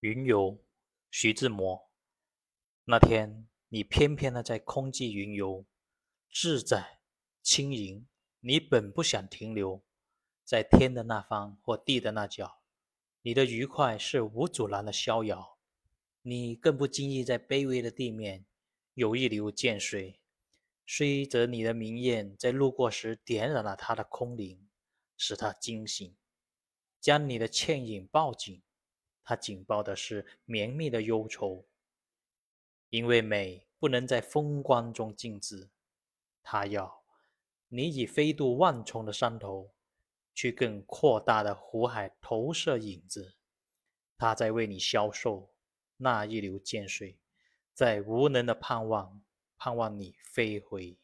云游，徐志摩。那天你翩翩的在空际云游，自在轻盈。你本不想停留在天的那方或地的那角，你的愉快是无阻拦的逍遥。你更不经意在卑微的地面有一流涧水，虽则你的明艳在路过时点燃了他的空灵，使他惊醒，将你的倩影抱紧。它紧抱的是绵密的忧愁，因为美不能在风光中静止，它要你以飞渡万重的山头，去更扩大的湖海投射影子，它在为你消瘦，那一流涧水，在无能的盼望，盼望你飞回。